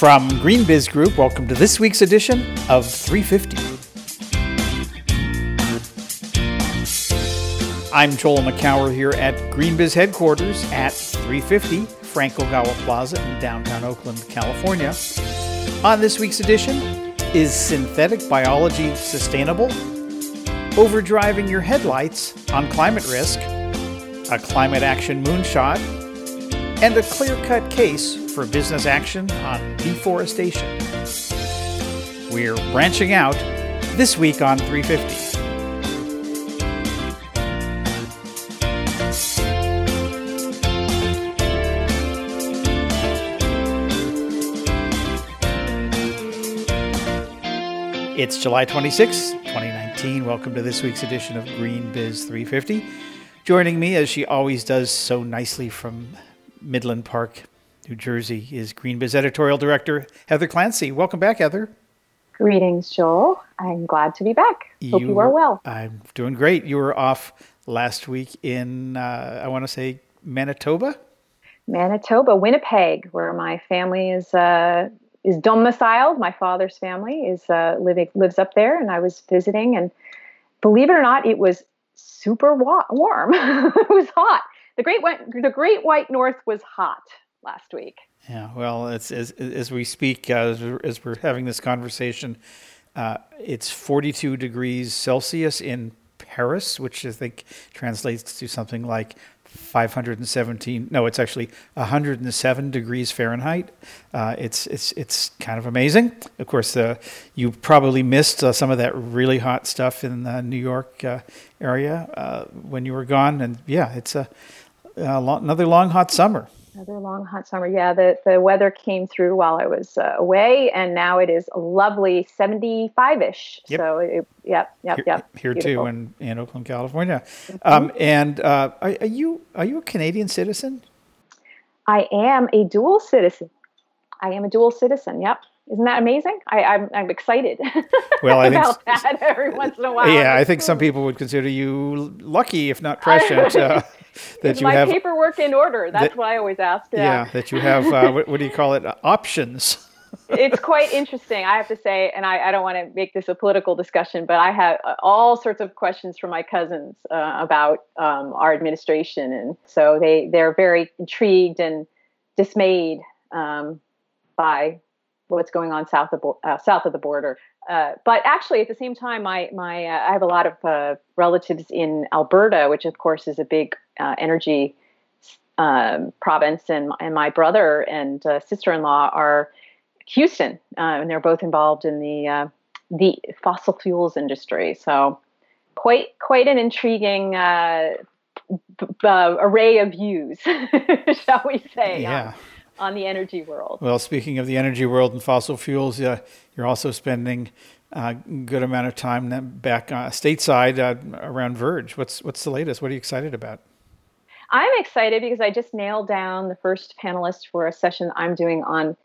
From GreenBiz Group, welcome to this week's edition of 350. I'm Joel Makower here at GreenBiz headquarters at 350 Frank Ogawa Plaza in downtown Oakland, California. On this week's edition, is synthetic biology sustainable? Overdriving your headlights on climate risk, a climate action moonshot, and a clear cut case for business action on deforestation. We're branching out this week on 350. It's July 26, 2019. Welcome to this week's edition of GreenBiz 350. Joining me, as she always does so nicely from Midland Park, New Jersey, is GreenBiz editorial director Heather Clancy. Welcome back, Heather. Greetings, Joel. I'm glad to be back. Hope you, you are well. I'm doing great. You were off last week in, uh, I want to say, Manitoba? Manitoba, Winnipeg, where my family is uh, is domiciled. My father's family is uh, living lives up there, and I was visiting. And believe it or not, it was super wa- warm. it was hot. The great the Great White North was hot last week. Yeah, well, it's as as we speak, uh, as, we're, as, we're, having this conversation, uh, it's 42 degrees Celsius in Paris, which I think translates to something like 517 no it's actually 107 degrees fahrenheit uh, it's it's it's kind of amazing of course uh, you probably missed uh, some of that really hot stuff in the new york uh, area uh, when you were gone and yeah it's a, long, another long hot summer Another long hot summer. Yeah, the, the weather came through while I was uh, away, and now it is lovely 75 ish. Yep. So, it, yep, yep, here, yep. Here Beautiful. too in, in Oakland, California. Mm-hmm. Um, and uh, are, are, you are you a Canadian citizen? I am a dual citizen. I am a dual citizen. Yep. Isn't that amazing? I, am I'm, I'm excited well, I about think, that every once in a while. Yeah, I think some people would consider you lucky, if not prescient. Uh, that Is you my have paperwork in order. That's that, what I always ask. Yeah, yeah that you have. Uh, what, what, do you call it? Uh, options. it's quite interesting, I have to say, and I, I, don't want to make this a political discussion, but I have uh, all sorts of questions from my cousins uh, about um, our administration, and so they they're very intrigued and dismayed um, by what's going on south of uh, south of the border. Uh, but actually, at the same time, my my uh, I have a lot of uh, relatives in Alberta, which of course is a big uh, energy um, province, and and my brother and uh, sister in law are Houston, and they're both involved in the the fossil fuels industry. So quite quite an intriguing. B- array of views, shall we say? Yeah on the energy world. Well, speaking of the energy world and fossil fuels, uh, you're also spending a good amount of time back uh, stateside uh, around Verge. What's what's the latest? What are you excited about? I'm excited because I just nailed down the first panelist for a session I'm doing on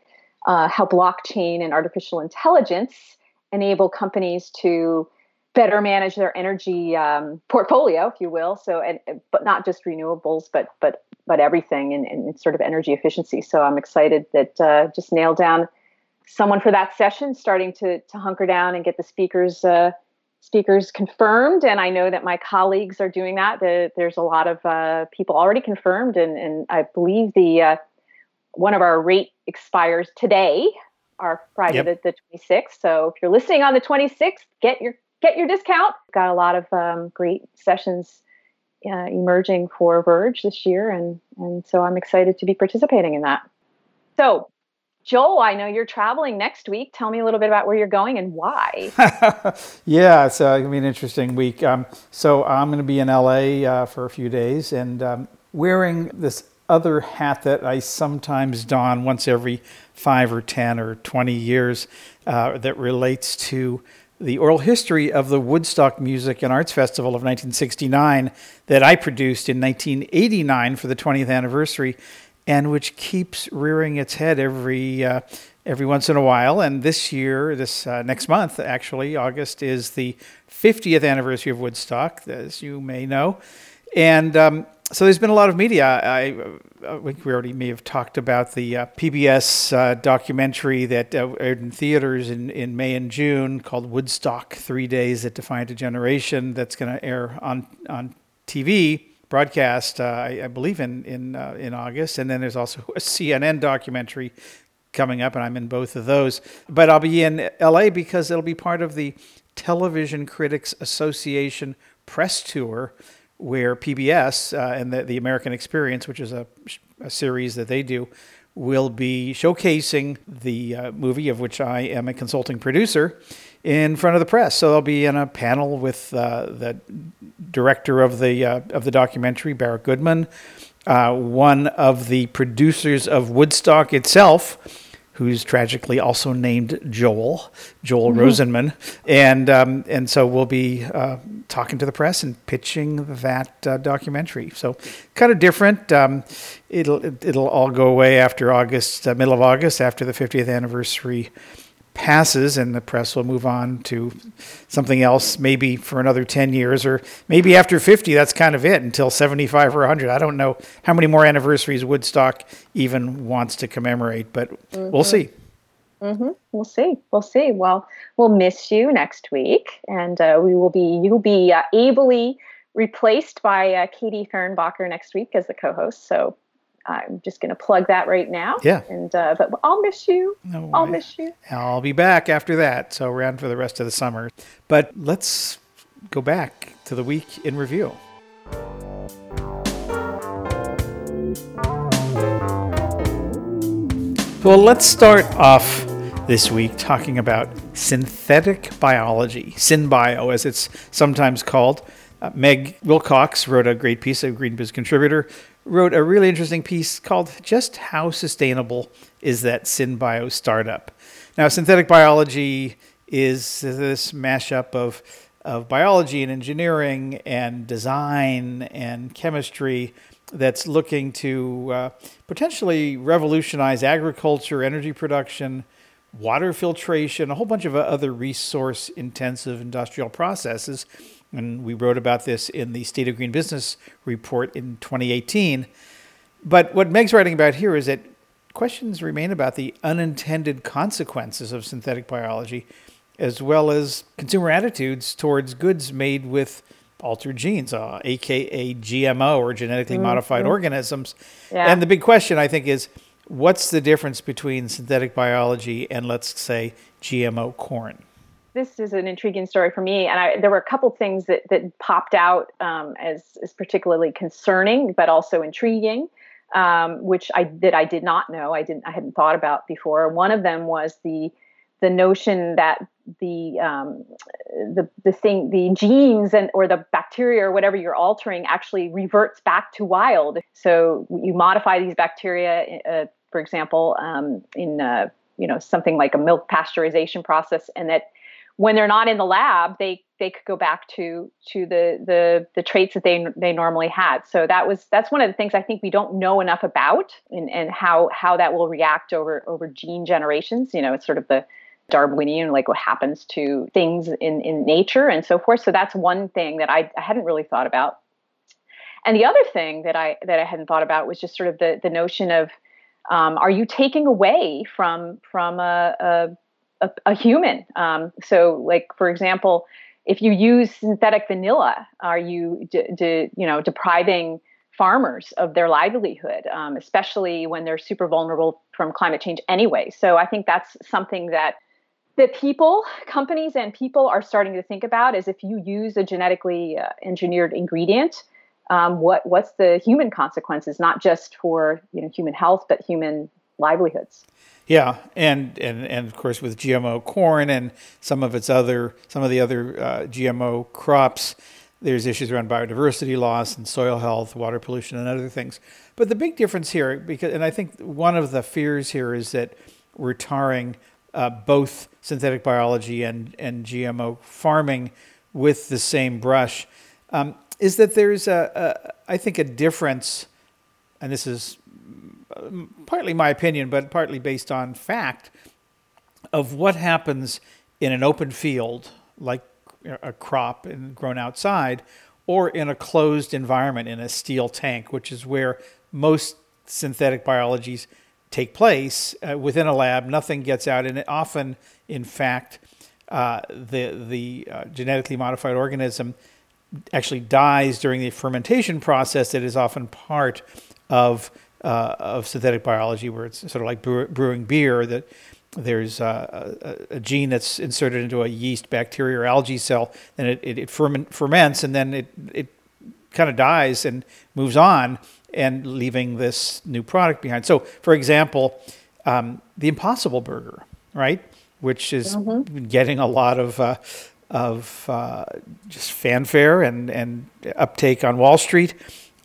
uh, how blockchain and artificial intelligence enable companies to better manage their energy um, portfolio, if you will. So, and but not just renewables, but but but everything and, and sort of energy efficiency. So, I'm excited that uh, just nailed down someone for that session, starting to to hunker down and get the speakers. Uh, speakers confirmed and i know that my colleagues are doing that the, there's a lot of uh, people already confirmed and, and i believe the uh, one of our rate expires today our friday yep. the, the 26th so if you're listening on the 26th get your get your discount. Got a lot of um, great sessions uh, emerging for Verge this year, and and so I'm excited to be participating in that. So, Joel, I know you're traveling next week. Tell me a little bit about where you're going and why. yeah, it's uh, gonna be an interesting week. Um, so I'm going to be in LA uh, for a few days, and um, wearing this other hat that I sometimes don once every five or ten or twenty years uh, that relates to the oral history of the Woodstock Music and Arts Festival of 1969 that I produced in 1989 for the 20th anniversary, and which keeps rearing its head every uh, every once in a while. And this year, this uh, next month, actually, August is the 50th anniversary of Woodstock, as you may know. And um, so there's been a lot of media. I, I think we already may have talked about the uh, PBS uh, documentary that uh, aired in theaters in, in May and June called Woodstock Three Days That Defined a Generation, that's going to air on, on TV broadcast, uh, I, I, believe, in, in, uh, in August. And then there's also a CNN documentary coming up, and I'm in both of those. But I'll be in LA because it'll be part of the Television Critics Association press tour where PBS uh, and the, the American Experience, which is a, a, series that they do, will be showcasing the uh, movie of which I am a consulting producer in front of the press. So they'll be in a panel with uh, the director of the uh, of the documentary, Barak Goodman, uh, one of the producers of Woodstock itself who's tragically also named Joel, Joel mm-hmm. Rosenman, and um, and so we'll be uh, talking to the press and pitching that uh, documentary. So kind of different. Um, it'll it'll all go away after August, uh, middle of August, after the 50th anniversary passes and the press will move on to something else, maybe for another 10 years, or maybe after 50, that's kind of it until 75 or 100. I don't know how many more anniversaries Woodstock even wants to commemorate, but mm-hmm. we'll see. Mm-hmm. We'll see. We'll see. Well, we'll miss you next week, and uh, we will be. You'll be uh, ably replaced by uh, Katie Fehrenbacher next week as the co-host. So I'm just going to plug that right now. Yeah. And uh, but I'll miss you. No I'll miss you. I'll be back after that. So around for the rest of the summer. But let's go back to the week in review. Well, let's start off this week talking about synthetic biology, SynBio as it's sometimes called. Uh, Meg Wilcox wrote a great piece, a GreenBiz contributor, wrote a really interesting piece called Just How Sustainable is That SynBio Startup? Now, synthetic biology is this mashup of, of biology and engineering and design and chemistry that's looking to uh, potentially revolutionize agriculture, energy production, water filtration, a whole bunch of other resource intensive industrial processes and we wrote about this in the State of Green Business report in 2018. But what Meg's writing about here is that questions remain about the unintended consequences of synthetic biology, as well as consumer attitudes towards goods made with altered genes, uh, aka GMO or genetically mm-hmm. modified organisms. Yeah. And the big question, I think, is what's the difference between synthetic biology and, let's say, GMO corn? This is an intriguing story for me, and I, there were a couple things that that popped out um, as as particularly concerning, but also intriguing, um, which I that I did not know. I didn't I hadn't thought about before. One of them was the the notion that the um, the the thing the genes and or the bacteria or whatever you're altering actually reverts back to wild. So you modify these bacteria, uh, for example, um, in uh, you know something like a milk pasteurization process, and that when they're not in the lab, they they could go back to to the the the traits that they they normally had. So that was that's one of the things I think we don't know enough about and and how how that will react over over gene generations. You know, it's sort of the Darwinian, like what happens to things in in nature and so forth. So that's one thing that I, I hadn't really thought about. And the other thing that I that I hadn't thought about was just sort of the the notion of um, are you taking away from from a, a a, a human. Um, so, like for example, if you use synthetic vanilla, are you you know depriving farmers of their livelihood, um, especially when they're super vulnerable from climate change anyway? So, I think that's something that that people, companies, and people are starting to think about is if you use a genetically uh, engineered ingredient. Um, what what's the human consequences, not just for you know human health, but human livelihoods? Yeah, and, and and of course with GMO corn and some of its other some of the other uh, GMO crops, there's issues around biodiversity loss and soil health, water pollution, and other things. But the big difference here, because and I think one of the fears here is that we're tarring uh, both synthetic biology and and GMO farming with the same brush, um, is that there's a, a I think a difference, and this is partly my opinion, but partly based on fact, of what happens in an open field, like a crop and grown outside, or in a closed environment in a steel tank, which is where most synthetic biologies take place uh, within a lab. Nothing gets out, and often, in fact, uh, the the uh, genetically modified organism actually dies during the fermentation process that is often part of uh, of synthetic biology, where it's sort of like brewing beer that there's a, a, a, gene that's inserted into a yeast, bacteria, or algae cell, and it, it, it ferment, ferments, and then it, it kind of dies and moves on, and leaving this new product behind. So, for example, um, the Impossible Burger, right, which is mm-hmm. getting a lot of uh, of uh, just fanfare and, and uptake on Wall Street.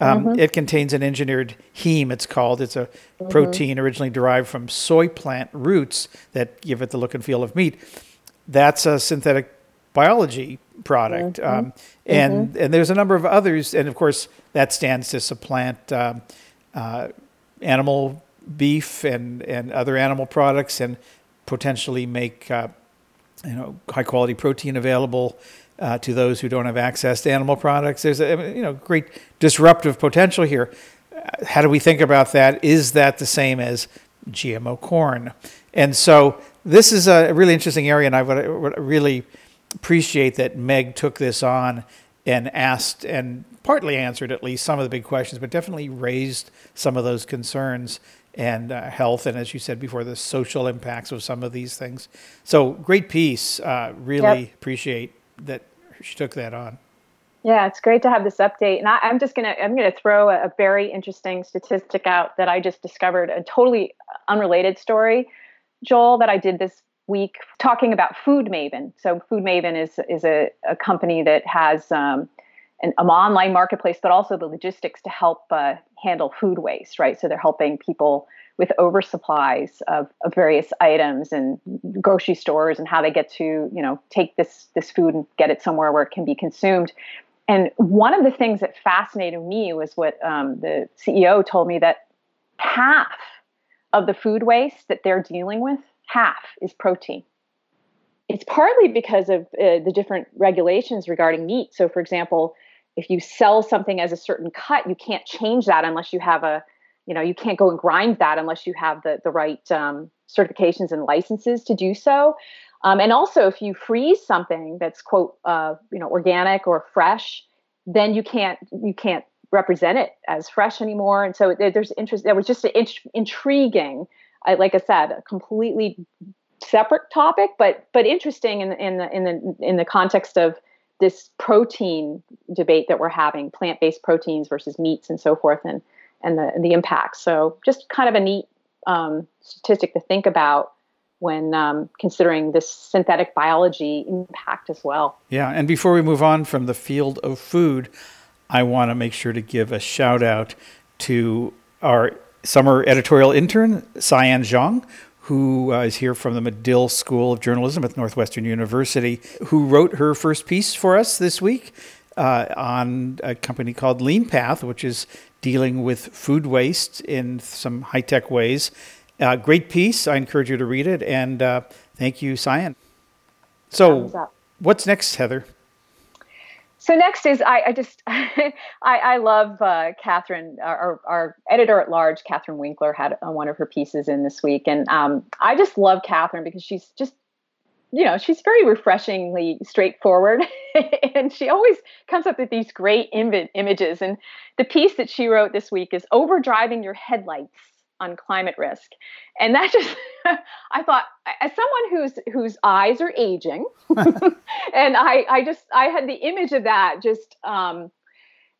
Um, mm-hmm. It contains an engineered heme, it's called. It's a mm-hmm. protein originally derived from soy plant roots that give it the look and feel of meat. That's a synthetic biology product. Mm-hmm. Um, and, mm-hmm. and there's a number of others. And of course, that stands to supplant um, uh, animal beef and, and other animal products and potentially make uh, you know high quality protein available uh, to those who don't have access to animal products. There's a you know great disruptive potential here. How do we think about that? Is that the same as GMO corn? And so this is a really interesting area, and I would, would really appreciate that Meg took this on and asked and partly answered at least some of the big questions, but definitely raised some of those concerns and uh, health, and as you said before, the social impacts of some of these things. So great piece. Uh, really yep. appreciate that she took that on. Yeah, it's great to have this update. And I, am just gonna I'm gonna throw a, a, very interesting statistic out that I just discovered, a totally unrelated story, Joel, that I did this week talking about FoodMaven. So FoodMaven is is a, a company that has um, an, an, online marketplace, but also the logistics to help uh, handle food waste, right? So they're helping people with oversupplies of, of various items and grocery stores and how they get to you know take this this food and get it somewhere where it can be consumed. And one of the things that fascinated me was what um, the ceo told me that half of the food waste that they're dealing with half is protein. It's partly because of uh, the different regulations regarding meat. So for example if you sell something as a certain cut you can't change that unless you have a you know you can't go and grind that unless you have the the right um, certifications and licenses to do so. Um, and also if you freeze something that's quote uh, you know organic or fresh then you can't you can't represent it as fresh anymore. And so there's interest that was just an int- intriguing I, like i said a completely separate topic but but interesting in, in the in the in the context of this protein debate that we're having plant-based proteins versus meats and so forth. And and the the impact. So just kind of a neat um, statistic to think about when um, considering this synthetic biology impact as well. Yeah, and before we move on from the field of food, I want to make sure to give a shout out to our summer editorial intern, Cyan Zhang, who uh, is here from the Medill School of Journalism at Northwestern University, who wrote her first piece for us this week uh, on a company called Lean Path, which is dealing with food waste in some high tech ways. Uh, great piece. I encourage you to read it. And uh, thank you, Cyan. So, what's next, Heather? So next is I, I just I, I, love uh, Kathrin, our, our, editor at large, Kathrin Winkler had one of her pieces in this week, and um, I just love Kathrin because she's just you know, she's very refreshingly straightforward. and she always comes up with these great Im- images. And the piece that she wrote this week is Overdriving Your Headlights on Climate Risk. And that just, I thought, as someone whose whose eyes are aging, and I, I just, I had the image of that just, um,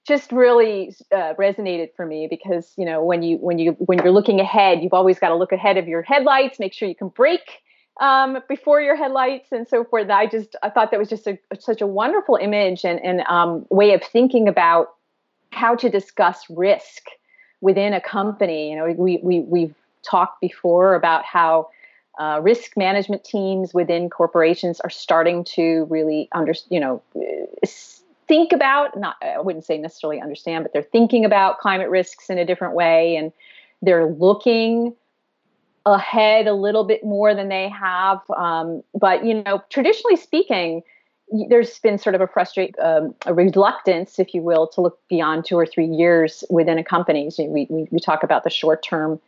just really uh, resonated for me because you know when you when you when you're looking ahead you've always got to look ahead of your headlights make sure you can brake um, before your headlights and so forth. I just I thought that was just a, such a wonderful image and, and um, way of thinking about how to discuss risk within a company. You know, we, we we've talked before about how uh, risk management teams within corporations are starting to really under you know think about not I wouldn't say necessarily understand, but they're thinking about climate risks in a different way and they're looking ahead a little bit more than they have. Um, but you know, traditionally speaking, there's been sort of a frustrate um, a reluctance, if you will, to look beyond two or three years within a company. So we, we, we talk about the short term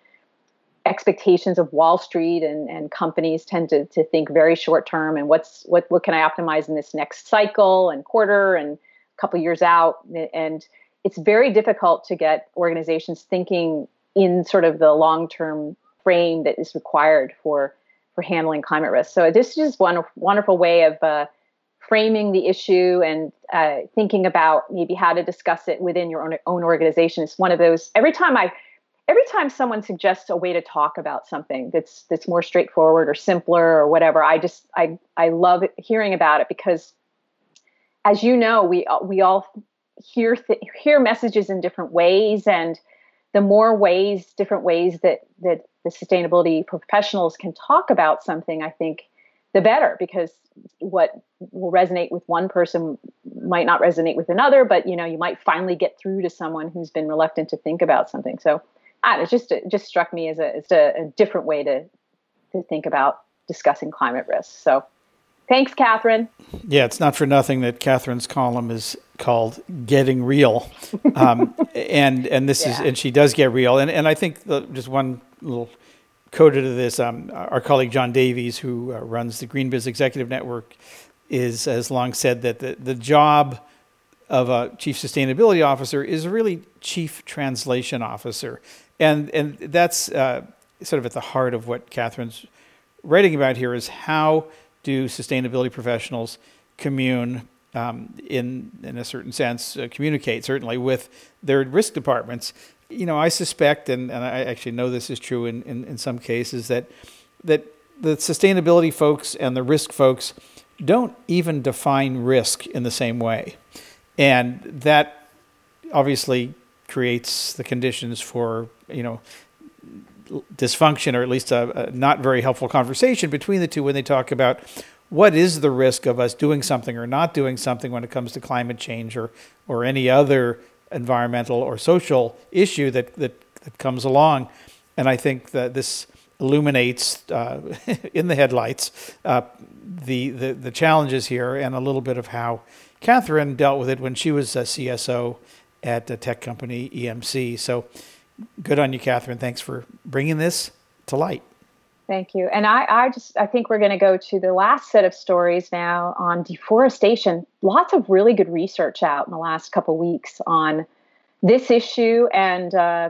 expectations of Wall Street and, and companies tend to, to think very short term and what's what what can I optimize in this next cycle and quarter and a couple years out and it's very difficult to get organizations thinking in sort of the long term frame that is required for for handling climate risk. So this is one wonderful way of uh, framing the issue and uh, thinking about maybe how to discuss it within your own, own organization. It's one of those. Every time I, every time someone suggests a way to talk about something that's that's more straightforward or simpler or whatever, I just I I love hearing about it because, as you know, we we all hear th- hear messages in different ways and the more ways different ways that that the sustainability professionals can talk about something i think the better because what will resonate with one person might not resonate with another but you know you might finally get through to someone who's been reluctant to think about something. So it just it just struck me as a, as a, a different way to to think about discussing climate risks so Thanks, Kathrin. Yeah, it's not for nothing that Kathrin's column is called "Getting Real," um, and and this yeah. is and she does get real. And and I think the, just one little coda to this, um, our colleague John Davies, who uh, runs the GreenBiz Executive Network, is has long said that the the job of a chief sustainability officer is really chief translation officer, and and that's uh, sort of at the heart of what Kathrin's writing about here is how do sustainability professionals commune um, in in a certain sense uh, communicate certainly with their risk departments? You know i suspect and, and i actually know this is true in, in, in some cases that that the sustainability folks and the risk folks don't even define risk in the same way. And that obviously creates the conditions for you know dysfunction or at least a, a, not very helpful conversation between the two when they talk about what is the risk of us doing something or not doing something when it comes to climate change or, or any other environmental or social issue that, that, that comes along. And I think that this illuminates uh, in the headlights uh, the, the, the challenges here and a little bit of how Kathrin dealt with it when she was a CSO at the tech company EMC. So good on you, Kathrin. Thanks for bringing this to light. Thank you. And I, I just I think we're going to go to the last set of stories now on deforestation. Lots of really good research out in the last couple weeks on this issue, and uh,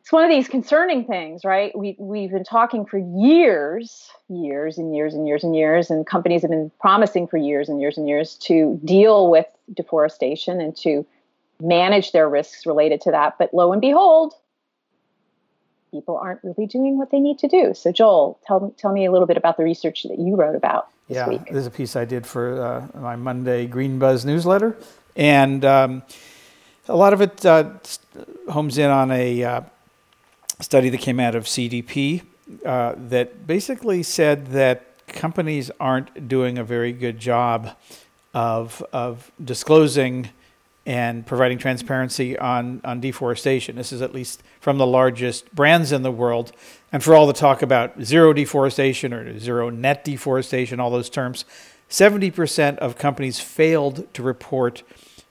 it's one of these concerning things, right? We we've been talking for years, years and years and years and years, and companies have been promising for years and years and years to deal with deforestation and to manage their risks related to that. But lo and behold, people aren't really doing what they need to do. So, Joel, tell tell me a little bit about the research that you wrote about this yeah, week. there's a piece I did for uh, my Monday Green Buzz newsletter, and um, a lot of it uh, homes in on a uh, study that came out of CDP uh, that basically said that companies aren't doing a very good job of of disclosing and providing transparency on, on deforestation. This is at least from the largest brands in the world. And for all the talk about zero deforestation or zero net deforestation, all those terms, 70% of companies failed to report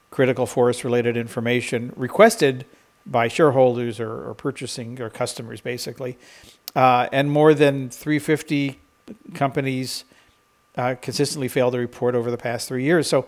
critical forest related information requested by shareholders or, or purchasing or customers, basically. Uh, and more than 350 companies uh, consistently failed to report over the past three years. So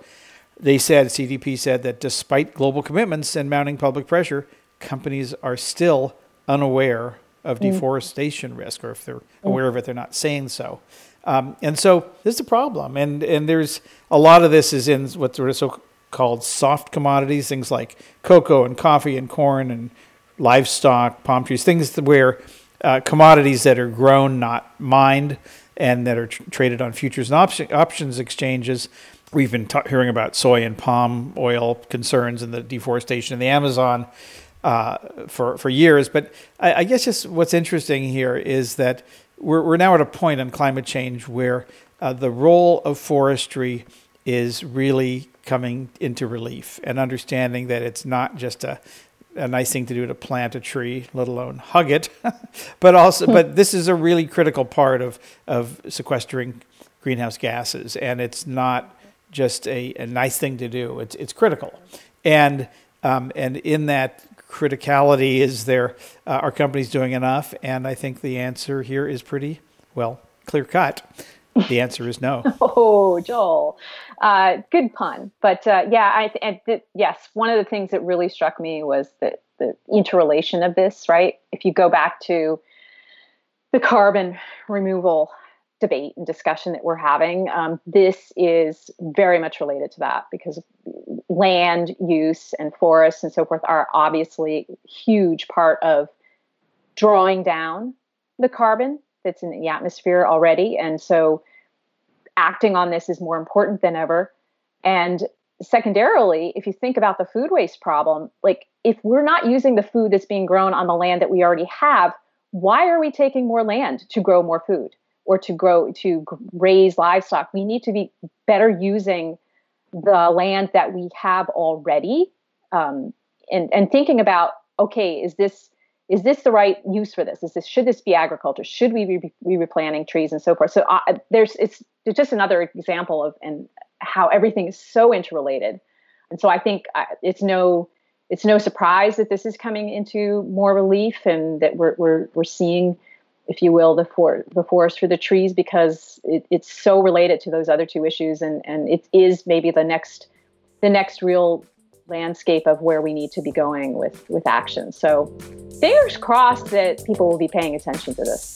they said, CDP said that despite global commitments and mounting public pressure, companies are still unaware of mm. deforestation risk, or if they're mm. aware of it, they're not saying so. Um, and so this is a problem. And, and there's a lot of this is in what's sort of so called soft commodities, things like cocoa and coffee and corn and livestock, palm trees, things where uh, commodities that are grown, not mined, and that are tr- traded on futures and op- options exchanges we've been hearing about soy and palm oil concerns and the deforestation in the Amazon uh, for for years. But I, I, guess just what's interesting here is that we're we're now at a point on climate change where uh, the role of forestry is really coming into relief and understanding that it's not just a a nice thing to do to plant a tree, let alone hug it, but also, but this is a really critical part of of sequestering greenhouse gases, and it's not just a, a nice thing to do. It's it's critical, and um, and in that criticality, is there uh, are companies doing enough? And I think the answer here is pretty well clear cut. The answer is no. oh, Joel, uh, good pun. But uh, yeah, I th- th- yes, one of the things that really struck me was that the interrelation of this. Right, if you go back to the carbon removal debate and discussion that we're having, um, this is very much related to that because land use and forests and so forth are obviously huge part of drawing down the carbon that's in the atmosphere already. And so acting on this is more important than ever. And secondarily, if you think about the food waste problem, like if we're not using the food that's being grown on the land that we already have, why are we taking more land to grow more food? Or to grow to raise livestock we need to be better using the land that we have already um, and and thinking about okay is this is this the right use for this? Is this should this be agriculture? Should we be, be replanting trees and so forth? So uh, there's it's, it's just another example of and how everything is so interrelated. And so i think uh, it's no it's no surprise that this is coming into more relief and that we're we're, we're seeing if you will, the for the forest for the trees because it, it's so related to those other two issues, and and it is maybe the next the next real landscape of where we need to be going with with action. So, fingers crossed that people will be paying attention to this.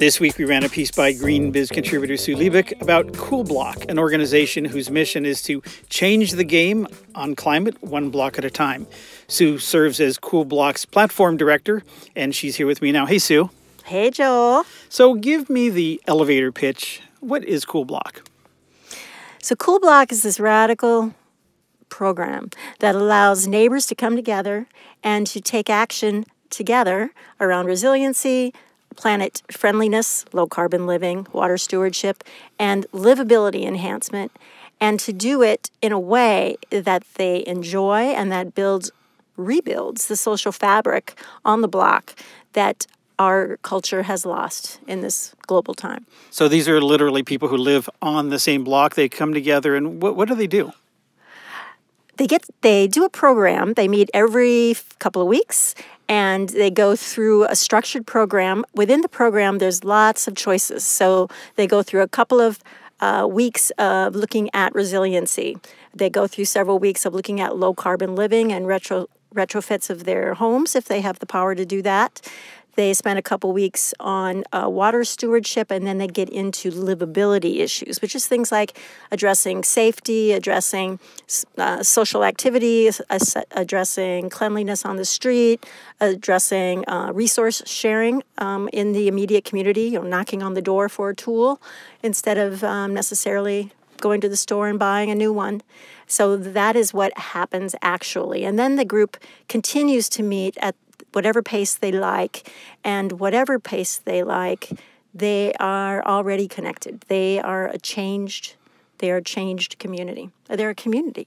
This week, we ran a piece by GreenBiz contributor Sue Liebeck about Cool Block, an organization whose mission is to change the game on climate one block at a time. Sue serves as Cool Block's platform director, and she's here with me now. Hey, Sue. Hey, Joel. So, give me the elevator pitch. What is Cool Block? So, Cool Block is this radical program that allows neighbors to come together and to take action together around resiliency, planet friendliness, low carbon living, water stewardship, and livability enhancement, and to do it in a way that they enjoy and that builds, rebuilds the social fabric on the block that our culture has lost in this global time. So these are literally people who live on the same block. They come together, and what, what do they do? They get they do a program. They meet every couple of weeks and they go through a structured program. Within the program, there's lots of choices. So they go through a couple of uh, weeks of looking at resiliency. They go through several weeks of looking at low carbon living and retro retrofits of their homes if they have the power to do that. They spend a couple weeks on uh, water stewardship and then they get into livability issues, which is things like addressing safety, addressing uh, social activity, addressing cleanliness on the street, addressing uh, resource sharing um, in the immediate community, you know, knocking on the door for a tool instead of um, necessarily going to the store and buying a new one. So that is what happens actually. And then the group continues to meet at whatever pace they like, and whatever pace they like, they are already connected. They are a changed, they are a changed community. They're a community.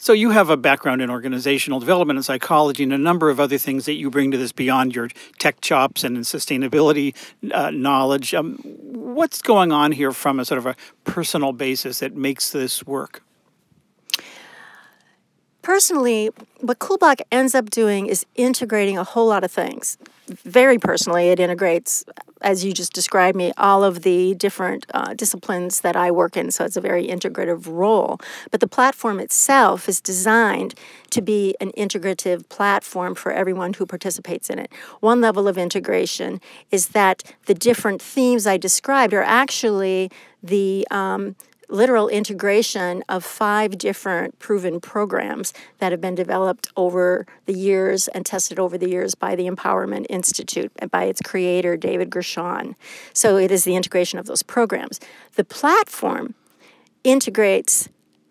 So you have a background in organizational development and psychology and a number of other things that you bring to this beyond your tech chops and sustainability uh, knowledge. Um, what's going on here from a sort of a personal basis that makes this work? Personally, what CoolBlock ends up doing is integrating a whole lot of things. Very personally, it integrates, as you just described me, all of the different uh, disciplines that I work in. So it's a very integrative role. But the platform itself is designed to be an integrative platform for everyone who participates in it. One level of integration is that the different themes I described are actually the um, literal integration of five different proven programs that have been developed over the years and tested over the years by the Empowerment Institute and by its creator, David Gershon. So it is the integration of those programs. The platform integrates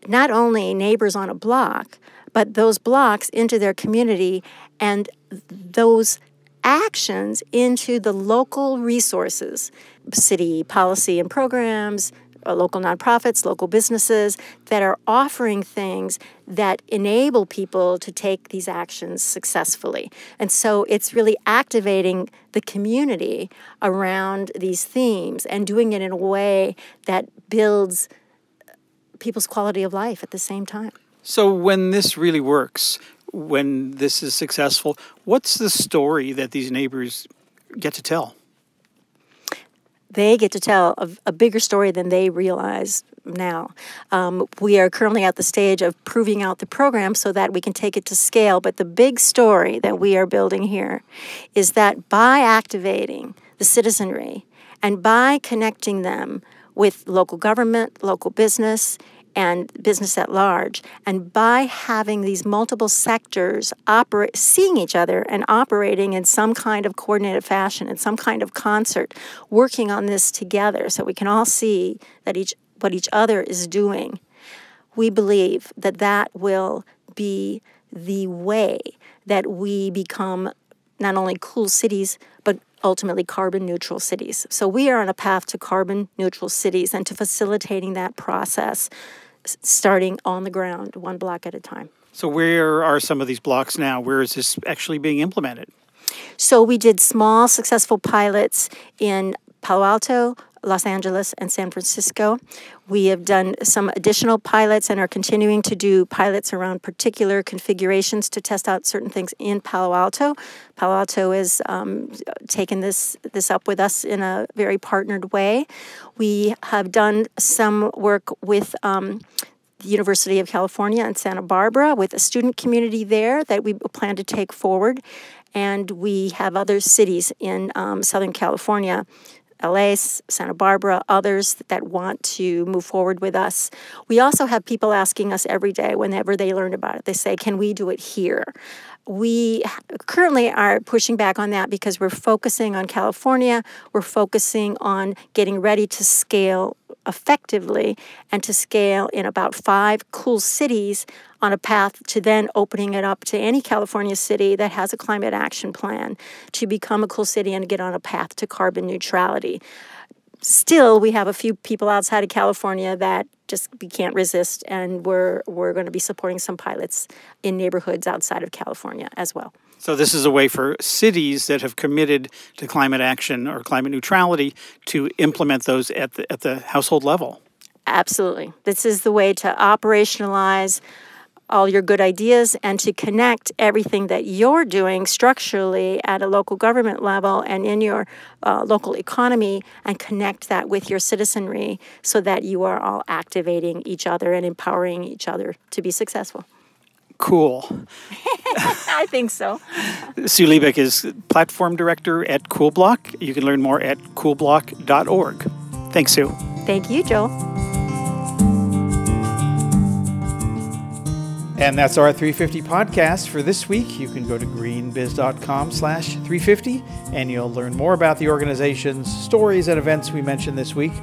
not only neighbors on a block, but those blocks into their community and those actions into the local resources, city policy and programs, Uh, local nonprofits, local businesses that are offering things that enable people to take these actions successfully. And so it's really activating the community around these themes and doing it in a way that builds people's quality of life at the same time. So, when this really works, when this is successful, what's the story that these neighbors get to tell? They get to tell a, a bigger story than they realize now. Um, we are currently at the stage of proving out the program so that we can take it to scale. But the big story that we are building here is that by activating the citizenry and by connecting them with local government, local business, and business at large. And by having these multiple sectors operate, seeing each other and operating in some kind of coordinated fashion, in some kind of concert, working on this together, so we can all see that each what each other is doing, we believe that that will be the way that we become not only cool cities but ultimately carbon neutral cities. So we are on a path to carbon neutral cities and to facilitating that process starting on the ground, one block at a time. So, where are some of these blocks now? Where is this actually being implemented? So, we did small, successful pilots in Palo Alto, Los Angeles, and San Francisco. We have done some additional pilots and are continuing to do pilots around particular configurations to test out certain things in Palo Alto. Palo Alto has um, taken this this up with us in a very partnered way. We have done some work with. Um, the University of California in Santa Barbara with a student community there that we plan to take forward. And we have other cities in um, Southern California LA, Santa Barbara, others that want to move forward with us. We also have people asking us every day whenever they learn about it. They say, Can we do it here? We currently are pushing back on that because we're focusing on California. We're focusing on getting ready to scale effectively and to scale in about five cool cities on a path to then opening it up to any California city that has a climate action plan to become a cool city and get on a path to carbon neutrality. Still, we have a few people outside of California that just we can't resist, and we're we're going to be supporting some pilots in neighborhoods outside of California as well. So this is a way for cities that have committed to climate action or climate neutrality to implement those at the at the household level. Absolutely. This is the way to operationalize all your good ideas and to connect everything that you're doing structurally at a local government level and in your uh, local economy and connect that with your citizenry so that you are all activating each other and empowering each other to be successful. Cool. I think so. Sue Liebeck is platform director at CoolBlock. You can learn more at coolblock.org. Thanks, Sue. Thank you, Joel. And that's our 350 podcast for this week. You can go to greenbiz.com slash 350 and you'll learn more about the organizations, stories, and events we mentioned this week.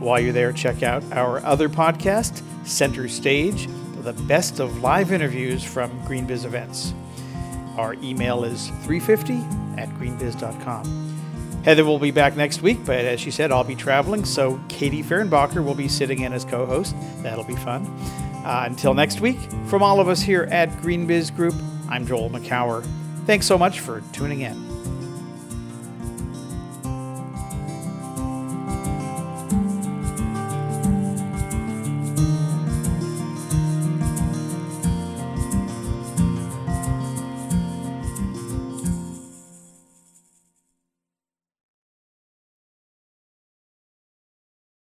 While you're there, check out our other podcast, Center Stage, the best of live interviews from GreenBiz events. Our email is 350 at greenbiz.com. Heather will be back next week, but as she said, I'll be traveling, so Katie Fehrenbacher will be sitting in as co host. That'll be fun. Uh, until next week, from all of us here at GreenBiz Group, I'm Joel Makower. Thanks so much for tuning in.